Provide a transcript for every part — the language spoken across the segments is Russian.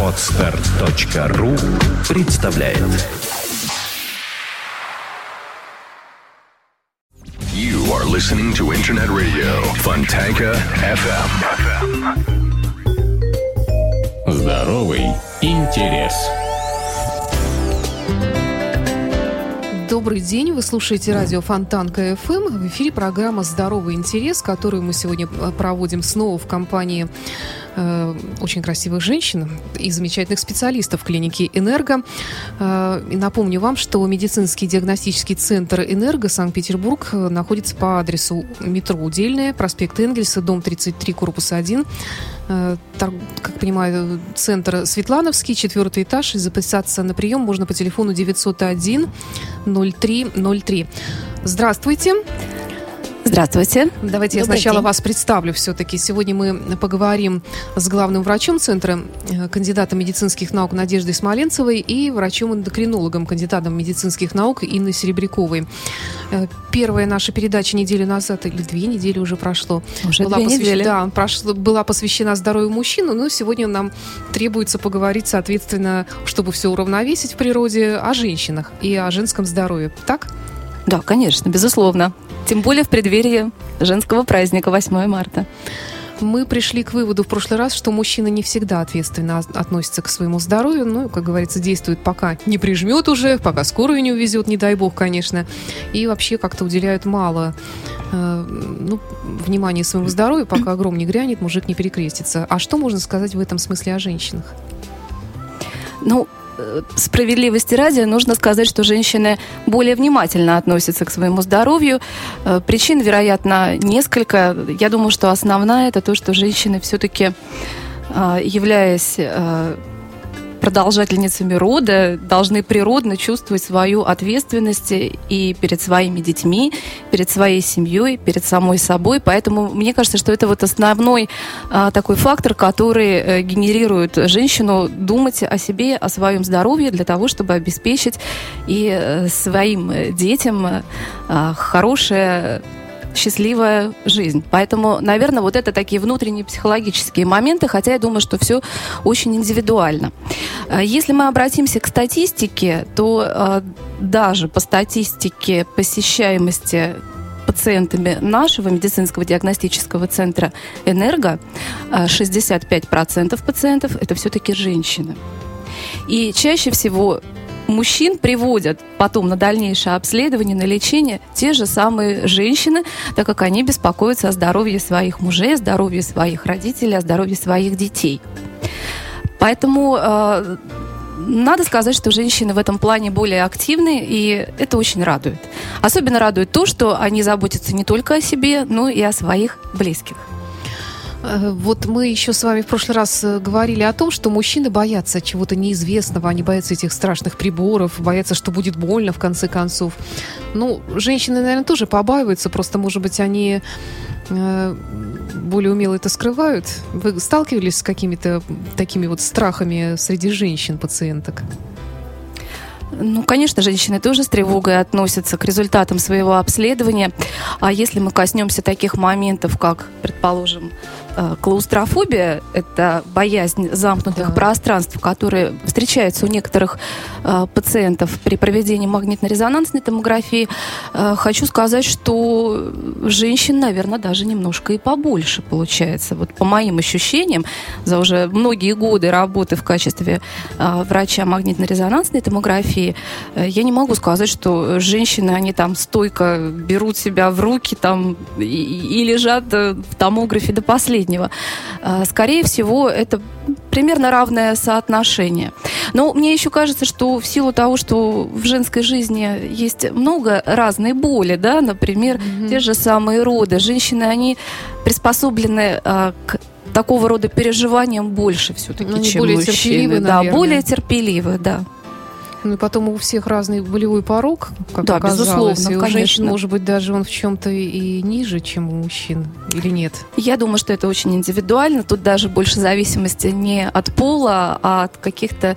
Отстар.ру представляет You are listening to Internet Radio Fontanka FM. Здоровый интерес. Добрый день, вы слушаете радио Фонтан КФМ. В эфире программа «Здоровый интерес», которую мы сегодня э, проводим снова в компании э, очень красивых женщин и замечательных специалистов клиники «Энерго». Э, и напомню вам, что медицинский диагностический центр «Энерго» Санкт-Петербург э, находится по адресу метро Удельное, проспект Энгельса, дом 33, корпус 1. Э, как понимаю, центр Светлановский, четвертый этаж. И записаться на прием можно по телефону 901 0303. Здравствуйте. Здравствуйте. Давайте Добрый я сначала день. вас представлю все-таки. Сегодня мы поговорим с главным врачом Центра, э, кандидатом медицинских наук Надеждой Смоленцевой и врачом-эндокринологом, кандидатом медицинских наук Инной Серебряковой. Э, первая наша передача неделю назад, или две недели уже прошло. Уже была две посвящ... недели. Да, прошло, была посвящена здоровью мужчины, но сегодня нам требуется поговорить, соответственно, чтобы все уравновесить в природе, о женщинах и о женском здоровье. Так? Да, конечно, безусловно. Тем более в преддверии женского праздника 8 марта. Мы пришли к выводу в прошлый раз, что мужчина не всегда ответственно относится к своему здоровью. Ну, как говорится, действует пока не прижмет уже, пока скорую не увезет, не дай бог, конечно. И вообще как-то уделяют мало э, ну, внимания своему здоровью, пока гром не грянет, мужик не перекрестится. А что можно сказать в этом смысле о женщинах? Ну, справедливости ради нужно сказать, что женщины более внимательно относятся к своему здоровью. Э, причин, вероятно, несколько. Я думаю, что основная это то, что женщины все-таки, э, являясь продолжательницами рода должны природно чувствовать свою ответственность и перед своими детьми, перед своей семьей, перед самой собой. Поэтому мне кажется, что это вот основной а, такой фактор, который а, генерирует женщину думать о себе, о своем здоровье для того, чтобы обеспечить и а, своим детям а, хорошее счастливая жизнь. Поэтому, наверное, вот это такие внутренние психологические моменты, хотя я думаю, что все очень индивидуально. А если мы обратимся к статистике, то а, даже по статистике посещаемости пациентами нашего медицинского диагностического центра «Энерго» 65% а, пациентов – это все-таки женщины. И чаще всего мужчин приводят потом на дальнейшее обследование, на лечение те же самые женщины, так как они беспокоятся о здоровье своих мужей, о здоровье своих родителей, о здоровье своих детей. Поэтому э, надо сказать, что женщины в этом плане более активны, и это очень радует. Особенно радует то, что они заботятся не только о себе, но и о своих близких. Э, вот мы еще с вами в прошлый раз э, говорили о том, что мужчины боятся чего-то неизвестного, они боятся этих страшных приборов, боятся, что будет больно в конце концов. Ну, женщины, наверное, тоже побаиваются, просто, может быть, они э, более умело это скрывают. Вы сталкивались с какими-то такими вот страхами среди женщин-пациенток? Ну, конечно, женщины тоже с тревогой относятся к результатам своего обследования. А если мы коснемся таких моментов, как, предположим, клаустрофобия, это боязнь замкнутых да. пространств, которые встречаются у некоторых э, пациентов при проведении магнитно-резонансной томографии, э, хочу сказать, что женщин, наверное, даже немножко и побольше получается. Вот по моим ощущениям, за уже многие годы работы в качестве врача магнитно-резонансной томографии. Э, я не могу сказать, что женщины, они там стойко берут себя в руки там и, и лежат э, в томографе до последнего. Э, скорее всего, это примерно равное соотношение. Но мне еще кажется, что в силу того, что в женской жизни есть много разной боли, да, например, mm-hmm. те же самые роды, женщины, они приспособлены а, к такого рода переживаниям больше все-таки, ну, чем более мужчины. Терпеливы, да, более терпеливы, да. Ну и потом у всех разный болевой порог, как да, оказалось. безусловно, и у конечно. женщин, может быть, даже он в чем-то и ниже, чем у мужчин, или нет? Я думаю, что это очень индивидуально. Тут даже больше зависимости не от пола, а от каких-то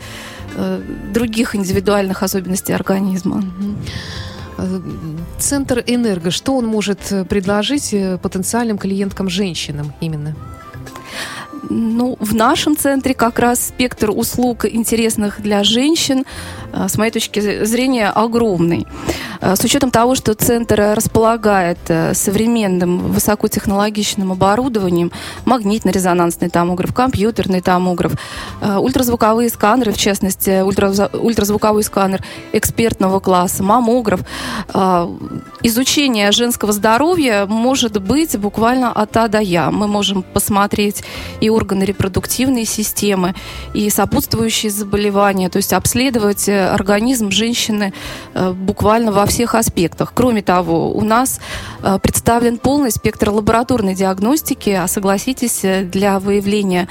э, других индивидуальных особенностей организма. Э, центр «Энерго», что он может предложить э, потенциальным клиенткам женщинам именно? Ну, в нашем центре как раз спектр услуг интересных для женщин, э, с моей точки зрения, огромный. Э, с учетом того, что центр располагает э, современным высокотехнологичным оборудованием, магнитно-резонансный томограф, компьютерный томограф, ультразвуковые сканеры, в частности, ультразвуковой сканер экспертного класса, маммограф, изучение женского здоровья может быть буквально от А до Я. Мы можем посмотреть и органы репродуктивной системы, и сопутствующие заболевания, то есть обследовать э, организм женщины э, буквально во всех аспектах. Кроме того, у нас э, представлен полный спектр лабораторной диагностики, а согласитесь, для выявления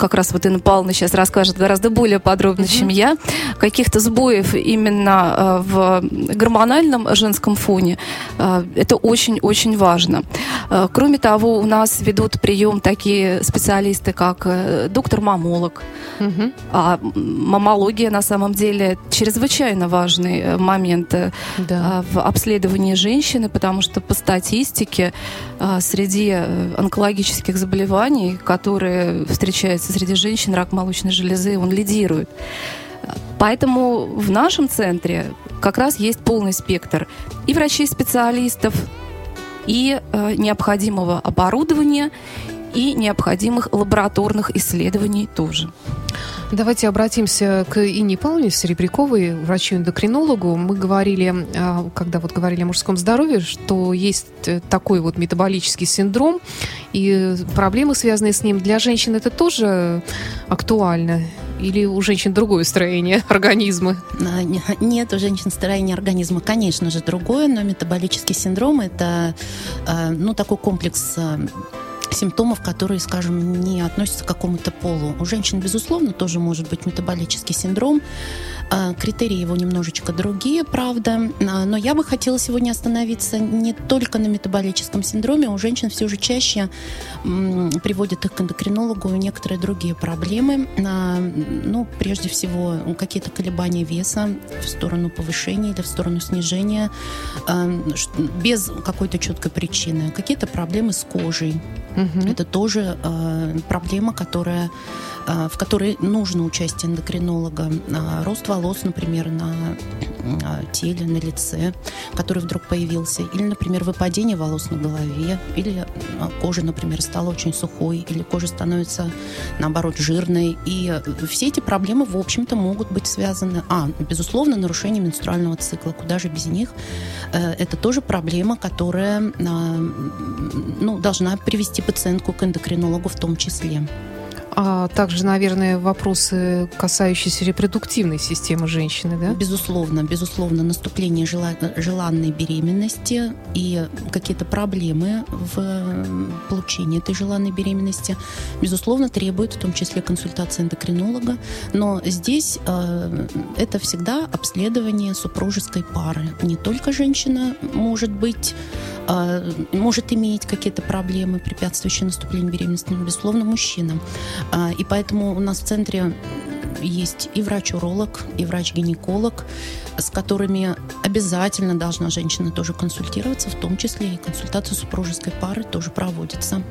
как раз вот Инна Павловна сейчас расскажет гораздо более подробно, mm-hmm. чем я, каких-то сбоев именно э, в гормональном женском фоне, э, это очень-очень важно. Э, кроме того, у нас ведут прием такие специалисты, как доктор-мамолог. Mm-hmm. А мамология на самом деле чрезвычайно важный момент да. в обследовании женщины, потому что по статистике среди онкологических заболеваний, которые встречаются среди женщин рак молочной железы, он лидирует. Поэтому в нашем центре как раз есть полный спектр и врачей-специалистов, и э, необходимого оборудования, и необходимых лабораторных исследований тоже. Давайте обратимся к Инне Павловне Серебряковой, врачу-эндокринологу. Мы говорили, а, когда вот говорили о мужском здоровье, что есть э, такой вот метаболический синдром, и проблемы, связанные с ним, для женщин это тоже актуально? Или у женщин другое строение организма? А, нет, у женщин строение организма, конечно же, другое, но метаболический синдром – это а, ну, такой комплекс симптомов, которые, скажем, не относятся к какому-то полу. У женщин, безусловно, тоже может быть метаболический синдром. А, критерии его немножечко другие, правда. А, но я бы хотела сегодня остановиться не только на метаболическом синдроме. У женщин все же чаще приводят их к эндокринологу некоторые другие проблемы. А, ну, прежде всего, какие-то колебания веса в сторону повышения или в сторону снижения без какой-то четкой причины. Какие-то проблемы с кожей. Угу. Это тоже проблема, которая а, в которой нужно участие эндокринолога. А, рост волос, например, на теле, на лице, который вдруг появился. Или, например, выпадение волос на голове. Или кожа, например, стала очень сухой. Или кожа становится, наоборот, жирной. И все эти проблемы, в общем-то, могут быть связаны... А, безусловно, нарушение менструального цикла. Куда же без них? Э, это тоже проблема, которая ну, должна привести пациентку к эндокринологу в том числе. А также, наверное, вопросы, касающиеся репродуктивной системы женщины, да? Безусловно, безусловно, наступление жела- желанной беременности и какие-то проблемы в получении этой желанной беременности, безусловно, требуют в том числе консультации эндокринолога. Но здесь э, это всегда обследование супружеской пары. Не только женщина может быть может иметь какие-то проблемы, препятствующие наступлению беременности, но, безусловно, мужчина. А, и поэтому у нас в центре есть и врач-уролог, и врач-гинеколог, с которыми обязательно должна женщина тоже консультироваться, в том числе и консультация супружеской пары тоже проводится.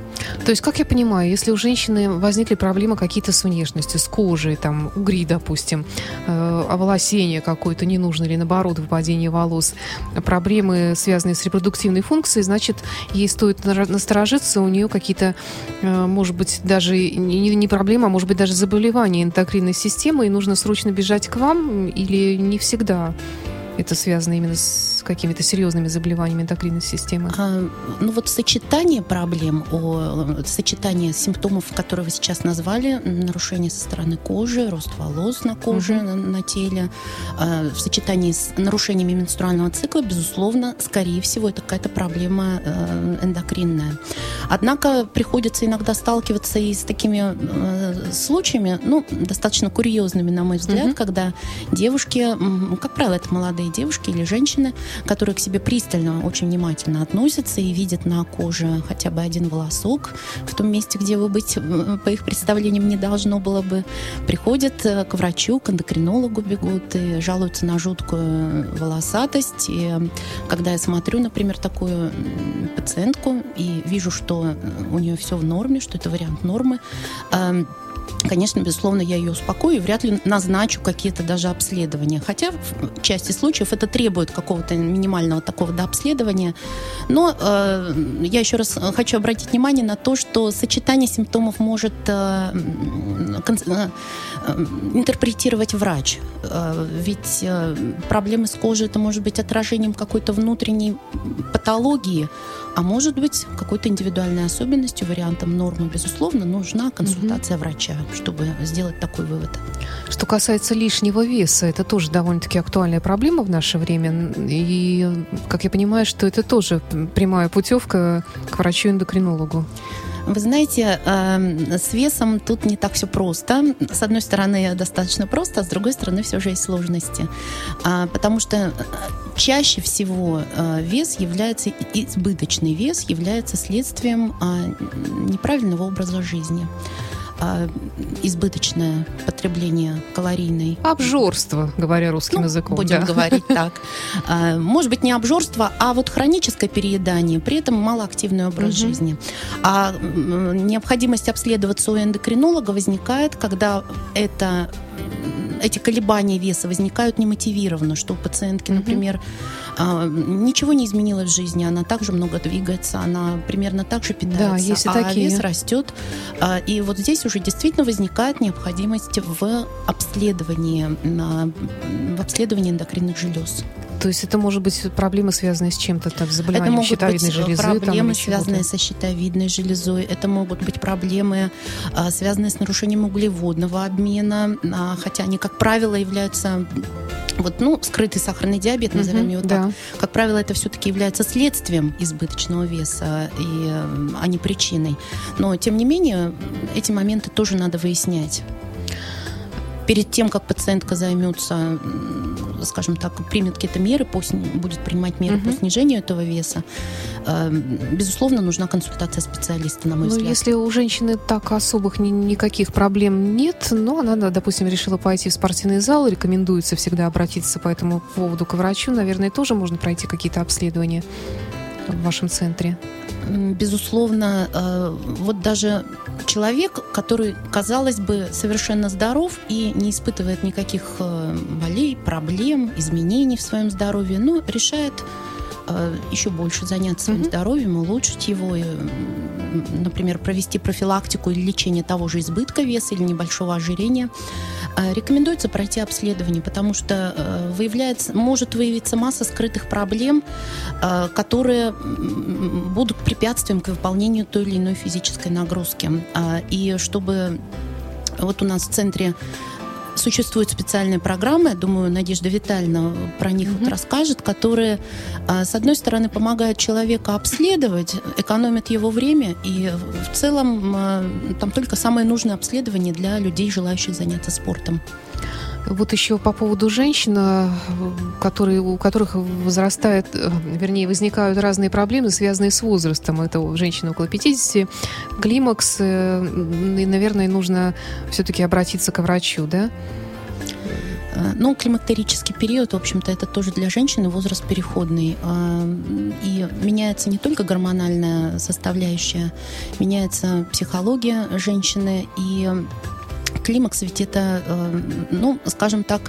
То есть, как я понимаю, если у женщины возникли проблемы какие-то с внешностью, с кожей, там, угри, допустим, э, оволосение какое-то не нужно или, наоборот, выпадение волос, проблемы, связанные с репродуктивной функцией, значит, ей стоит насторожиться, у нее какие-то, э, может быть, даже не, не проблема, а может быть, даже заболевания эндокринной системы, и нужно срочно бежать к вам или не всегда? это связано именно с какими-то серьезными заболеваниями эндокринной системы? А, ну вот сочетание проблем, о, сочетание симптомов, которые вы сейчас назвали, нарушение со стороны кожи, рост волос на коже, угу. на, на теле, а, в сочетании с нарушениями менструального цикла, безусловно, скорее всего, это какая-то проблема э, эндокринная. Однако приходится иногда сталкиваться и с такими э, случаями, ну, достаточно курьезными, на мой взгляд, угу. когда девушки, как правило, это молодые девушки или женщины, которые к себе пристально, очень внимательно относятся и видят на коже хотя бы один волосок в том месте, где вы быть, по их представлениям, не должно было бы, приходят э, к врачу, к эндокринологу бегут и жалуются на жуткую волосатость. И когда я смотрю, например, такую пациентку и вижу, что у нее все в норме, что это вариант нормы, Конечно, безусловно, я ее успокою и вряд ли назначу какие-то даже обследования. Хотя в части случаев это требует какого-то минимального такого дообследования. Но э, я еще раз хочу обратить внимание на то, что сочетание симптомов может э, э, интерпретировать врач. Э, ведь э, проблемы с кожей это может быть отражением какой-то внутренней патологии, а может быть какой-то индивидуальной особенностью, вариантом нормы. Безусловно, нужна консультация угу. врача чтобы сделать такой вывод. Что касается лишнего веса, это тоже довольно-таки актуальная проблема в наше время. И, как я понимаю, что это тоже прямая путевка к врачу-эндокринологу. Вы знаете, эм, с весом тут не так все просто. С одной стороны, достаточно просто, а с другой стороны, все же есть сложности. А, потому что э, чаще всего э, вес является, избыточный вес является следствием а, неправильного образа жизни. А, избыточное потребление калорийной. Обжорство, говоря русским ну, языком. Будем да. говорить так. А, может быть, не обжорство, а вот хроническое переедание, при этом малоактивный образ угу. жизни. А необходимость обследоваться у эндокринолога возникает, когда это эти колебания веса возникают немотивированно, что у пациентки, например, а, ничего не изменилось в жизни, она также много двигается, она примерно так же питается, да, есть а такие. вес растет. А, и вот здесь уже действительно возникает необходимость в обследовании, в обследовании эндокринных желез. То есть это может быть проблемы, связанные с чем-то, так, заболеванием это щитовидной быть железы? проблемы, там, связанные со щитовидной железой. Это могут быть проблемы, а, связанные с нарушением углеводного обмена, а, хотя они, как правило, являются вот, ну, скрытый сахарный диабет, назовем угу, его так, да. как правило, это все-таки является следствием избыточного веса, и, а не причиной. Но, тем не менее, эти моменты тоже надо выяснять перед тем, как пациентка займется, скажем так, примет какие-то меры, по, будет принимать меры угу. по снижению этого веса, э, безусловно, нужна консультация специалиста, на мой ну, взгляд. Если у женщины так особых ни, никаких проблем нет, но она, допустим, решила пойти в спортивный зал, рекомендуется всегда обратиться по этому поводу к врачу, наверное, тоже можно пройти какие-то обследования в вашем центре? Безусловно, э, вот даже человек, который, казалось бы, совершенно здоров и не испытывает никаких э, болей, проблем, изменений в своем здоровье, но решает Э, еще больше заняться своим mm-hmm. здоровьем, улучшить его, и, например, провести профилактику или лечение того же избытка веса или небольшого ожирения, рекомендуется пройти обследование, потому что э, выявляется, может выявиться масса скрытых проблем, которые будут препятствием к выполнению той или иной физической нагрузки. И чтобы вот у нас в центре существуют специальные программы, я думаю, Надежда Витальевна про них mm-hmm. вот расскажет, которые, а, с одной стороны, помогают человека обследовать, экономят его время, и в целом а, там только самое нужное обследование для людей, желающих заняться спортом. Вот еще по поводу женщин, э, которые, у которых возрастает, э, вернее, возникают разные проблемы, связанные с возрастом. Это у женщин около 50, климакс, э, и, наверное, нужно все-таки обратиться к врачу, да? Ну, климактерический период, в общем-то, это тоже для женщины возраст переходный. И меняется не только гормональная составляющая, меняется психология женщины, и климакс ведь это, э, ну, скажем так,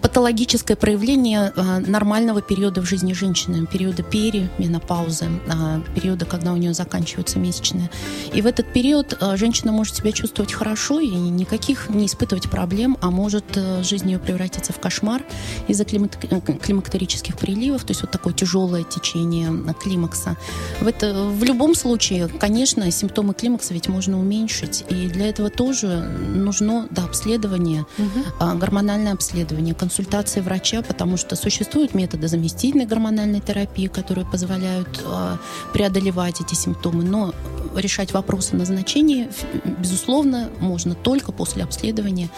патологическое проявление э, нормального периода в жизни женщины, периода перименопаузы, а, периода, когда у нее заканчиваются месячные. И в этот период э, женщина может себя чувствовать хорошо и никаких не испытывать проблем, а может э, жизнь ее превратиться в кошмар из-за климактерических приливов, то есть вот такое тяжелое течение климакса. В, это, в любом случае, конечно, симптомы климакса ведь можно уменьшить, и для этого тоже нужно до обследования, угу. гормональное обследование обследование, консультации врача, потому что существуют методы заместительной гормональной терапии, которые позволяют э, преодолевать эти симптомы, но решать вопросы назначения, безусловно, можно только после обследования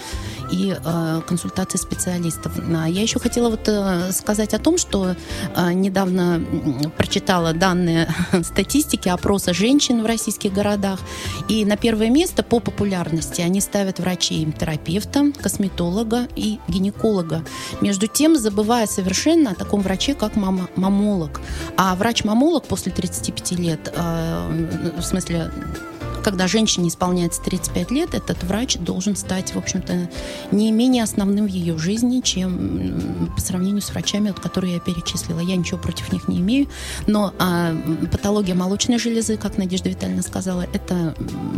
и э, консультации специалистов. А я еще хотела вот э, сказать о том, что недавно прочитала данные статистики опроса женщин в российских городах, и на первое место по популярности они ставят врачей-терапевта, косметолога и гинеколога. Между тем, забывая совершенно о таком враче, как мама, мамолог. А врач-мамолог после 35 лет, э, в смысле когда женщине исполняется 35 лет, этот врач должен стать, в общем-то, не менее основным в ее жизни, чем по сравнению с врачами, вот, которые я перечислила. Я ничего против них не имею, но а, патология молочной железы, как Надежда Витальевна сказала, это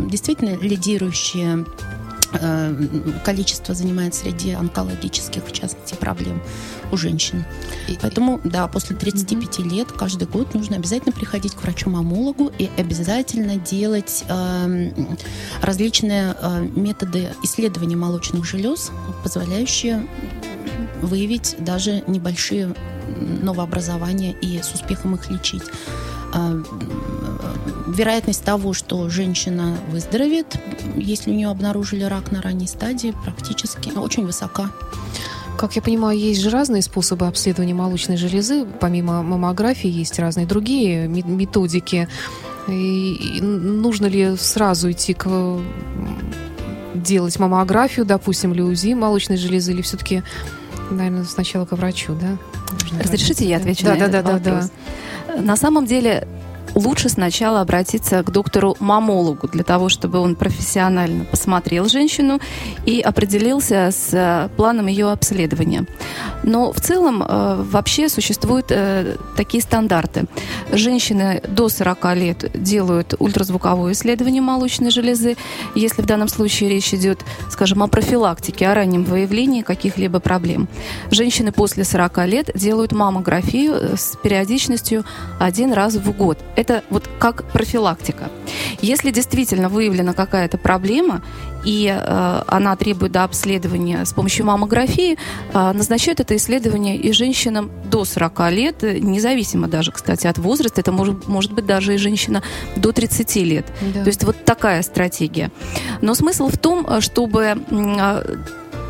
действительно лидирующая количество занимает среди онкологических, в частности, проблем у женщин. И, Поэтому, да, после 35 угу. лет каждый год нужно обязательно приходить к врачу-мамологу и обязательно делать э, различные э, методы исследования молочных желез, позволяющие выявить даже небольшие новообразования и с успехом их лечить. Вероятность того, что женщина выздоровеет, если у нее обнаружили рак на ранней стадии, практически очень высока. Как я понимаю, есть же разные способы обследования молочной железы. Помимо маммографии есть разные другие методики. И нужно ли сразу идти к делать маммографию, допустим, или УЗИ молочной железы, или все-таки, наверное, сначала к врачу, да? Разрешите, я отвечу да, на да, этот да, вопрос? Да, да. На самом деле лучше сначала обратиться к доктору-мамологу для того, чтобы он профессионально посмотрел женщину и определился с э, планом ее обследования. Но в целом э, вообще существуют э, такие стандарты. Женщины до 40 лет делают ультразвуковое исследование молочной железы, если в данном случае речь идет, скажем, о профилактике, о раннем выявлении каких-либо проблем. Женщины после 40 лет делают маммографию с периодичностью один раз в год это вот как профилактика. Если действительно выявлена какая-то проблема, и э, она требует до обследования с помощью маммографии, э, назначают это исследование и женщинам до 40 лет, независимо даже, кстати, от возраста, это может, может быть даже и женщина до 30 лет. Да. То есть вот такая стратегия. Но смысл в том, э, чтобы э,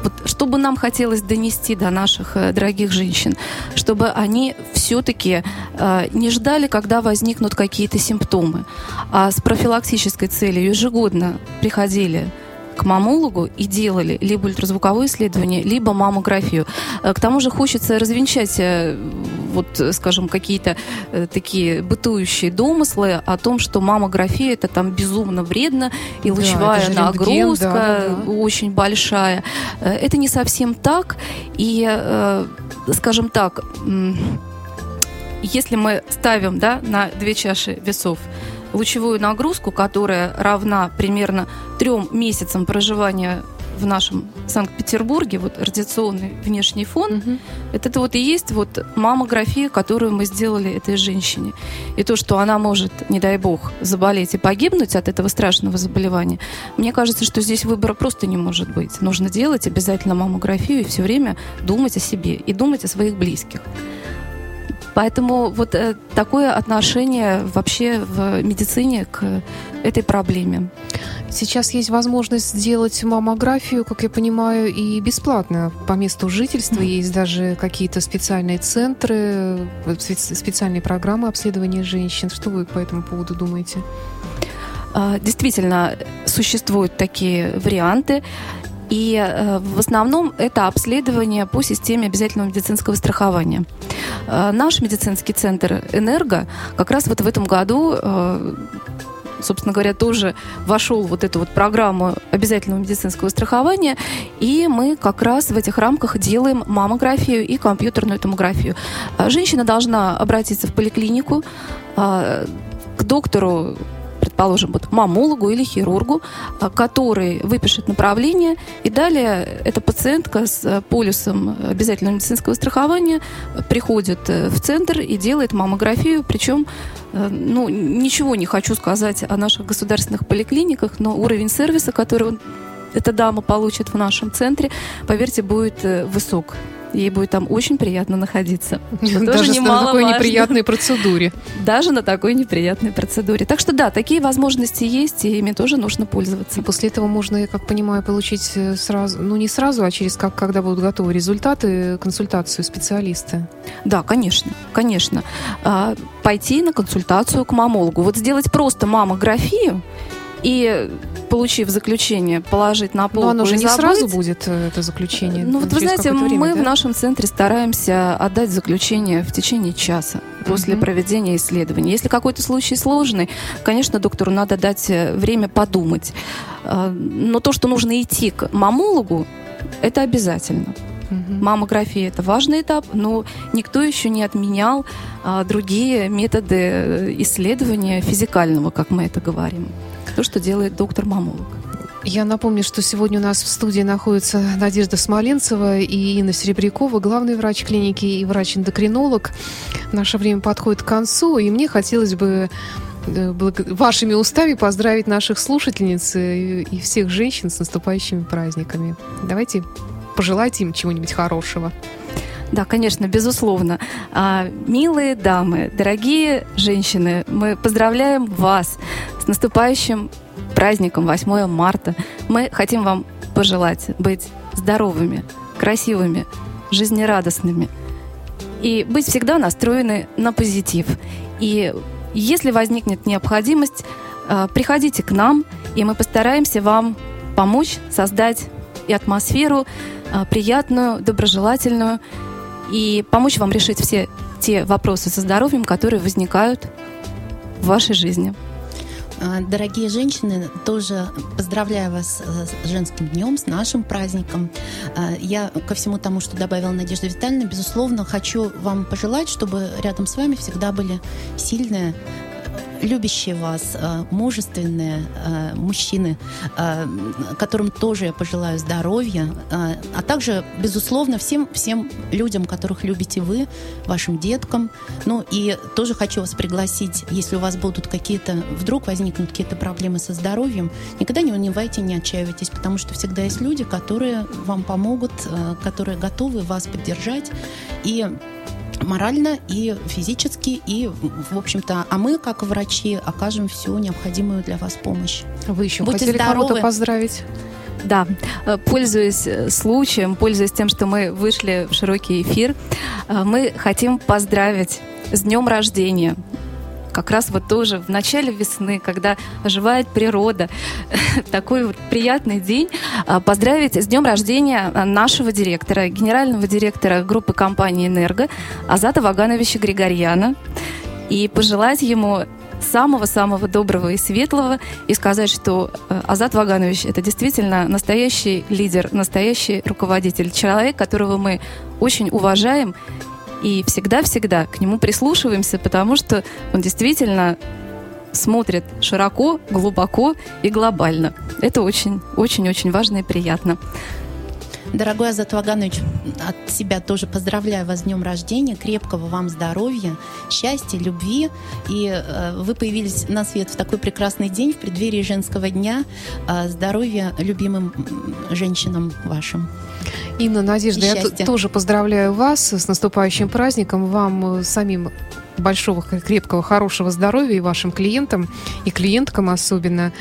вот что бы нам хотелось донести до наших э, дорогих женщин, чтобы они все-таки э, не ждали, когда возникнут какие-то симптомы, а с профилактической целью ежегодно приходили к мамологу и делали либо ультразвуковое исследование, либо маммографию. Э, к тому же хочется развенчать, э, вот, скажем, какие-то э, такие бытующие домыслы о том, что маммография это там безумно вредно и лучевая да, нагрузка да, да. очень большая. Это не совсем так. И, скажем так, если мы ставим да, на две чаши весов лучевую нагрузку, которая равна примерно трем месяцам проживания в нашем Санкт-Петербурге, вот радиационный внешний фон, угу. это, это вот и есть вот маммография, которую мы сделали этой женщине. И то, что она может, не дай бог, заболеть и погибнуть от этого страшного заболевания, мне кажется, что здесь выбора просто не может быть. Нужно делать обязательно маммографию и все время думать о себе и думать о своих близких. Поэтому вот э, такое отношение вообще в медицине к этой проблеме. Сейчас есть возможность сделать маммографию, как я понимаю, и бесплатно по месту жительства. Mm. Есть даже какие-то специальные центры, специальные программы обследования женщин. Что вы по этому поводу думаете? А, действительно, существуют такие варианты. И э, в основном это обследование по системе обязательного медицинского страхования. Э, наш медицинский центр «Энерго» как раз вот в этом году э, собственно говоря, тоже вошел вот эту вот программу обязательного медицинского страхования, и мы как раз в этих рамках делаем маммографию и компьютерную томографию. Женщина должна обратиться в поликлинику к доктору предположим, вот мамологу или хирургу, а, который выпишет направление, и далее эта пациентка с э, полюсом обязательного медицинского страхования приходит э, в центр и делает маммографию, причем э, ну, ничего не хочу сказать о наших государственных поликлиниках, но уровень сервиса, который эта дама получит в нашем центре, поверьте, будет высок ей будет там очень приятно находиться. Даже на такой неприятной процедуре. Даже на такой неприятной процедуре. Так что да, такие возможности есть, и ими тоже нужно пользоваться. И после этого можно, я как понимаю, получить э, сразу, ну не сразу, а через как, когда будут готовы результаты, консультацию специалиста. Да, конечно, конечно. А, пойти на консультацию к мамологу. Вот сделать просто маммографию и получив заключение, положить на полку Но оно же не сразу будет, э, это заключение. Ну, вот вы знаете, время, мы да? в нашем центре стараемся отдать заключение в течение часа после mm-hmm. проведения исследования. Если какой-то случай сложный, конечно, доктору надо дать э, время подумать. А, но то, что нужно идти к мамологу, это обязательно. mm Маммография это важный этап, но никто еще не отменял а, другие методы э, исследования физикального, как мы это говорим то, что делает доктор-мамолог. Я напомню, что сегодня у нас в студии находится Надежда Смоленцева и Инна Серебрякова, главный врач клиники и врач-эндокринолог. Наше время подходит к концу, и мне хотелось бы э, вашими устами поздравить наших слушательниц и всех женщин с наступающими праздниками. Давайте пожелайте им чего-нибудь хорошего. Да, конечно, безусловно. А, милые дамы, дорогие женщины, мы поздравляем вас с наступающим праздником 8 марта. Мы хотим вам пожелать быть здоровыми, красивыми, жизнерадостными и быть всегда настроены на позитив. И если возникнет необходимость, а, приходите к нам, и мы постараемся вам помочь создать и атмосферу а, приятную, доброжелательную, и помочь вам решить все те вопросы со здоровьем, которые возникают в вашей жизни. А, дорогие женщины, тоже поздравляю вас э, с женским днем, с нашим праздником. А, я ко всему тому, что добавила Надежда Витальевна, безусловно, хочу вам пожелать, чтобы рядом с вами всегда были сильные, любящие вас, э, мужественные э, мужчины, э, которым тоже я пожелаю здоровья, а также, безусловно, всем, всем людям, которых любите вы, вашим деткам. Ну и тоже хочу вас пригласить, если у вас будут какие-то, вдруг возникнут какие-то проблемы со здоровьем, никогда не унывайте, не отчаивайтесь, потому что всегда есть люди, которые вам помогут, которые готовы вас поддержать. И морально и физически, и, в общем-то, а мы, как врачи, окажем всю необходимую для вас помощь. Вы еще Будьте хотели кого-то поздравить? Да, э, пользуясь э, случаем, пользуясь тем, что мы вышли в широкий эфир, э, мы хотим поздравить с днем рождения как раз вот тоже в начале весны, когда оживает природа, такой вот приятный день, а, поздравить с днем рождения нашего директора, генерального директора группы компании «Энерго» Азата Вагановича Григорьяна. И пожелать ему самого-самого доброго и светлого и сказать, что э, Азат Ваганович – это действительно настоящий лидер, настоящий руководитель, человек, которого мы очень уважаем и всегда-всегда к нему прислушиваемся, потому что он действительно смотрит широко, глубоко и глобально. Это очень-очень-очень важно и приятно. Дорогой Азат Ваганович, от себя тоже поздравляю вас с днем рождения, крепкого вам здоровья, счастья, любви. И э, вы появились на свет в такой прекрасный день, в преддверии женского дня. Э, здоровья любимым женщинам вашим. Инна, Надежда, я тоже поздравляю вас с наступающим праздником. Вам э, самим большого, крепкого, хорошего здоровья и вашим клиентам, и клиенткам особенно.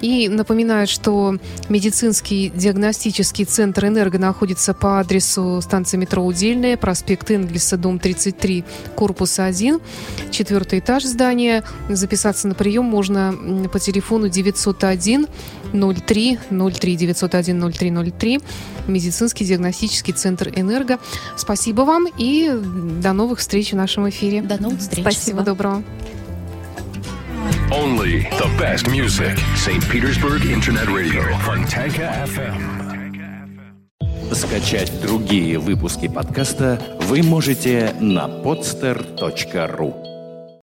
И напоминаю, что медицинский диагностический центр «Энерго» находится по адресу станции метро «Удельная», проспект Энгельса, дом 33, корпус 1, четвертый этаж здания. Записаться на прием можно по телефону 901 03 03 901 03 03 медицинский диагностический центр «Энерго». Спасибо вам и до новых встреч в нашем эфире. До новых встреч. Спасибо, доброго. Only the best music. St. Petersburg Internet Radio. Fontanka FM. Скачать другие выпуски подкаста вы можете на podster.ru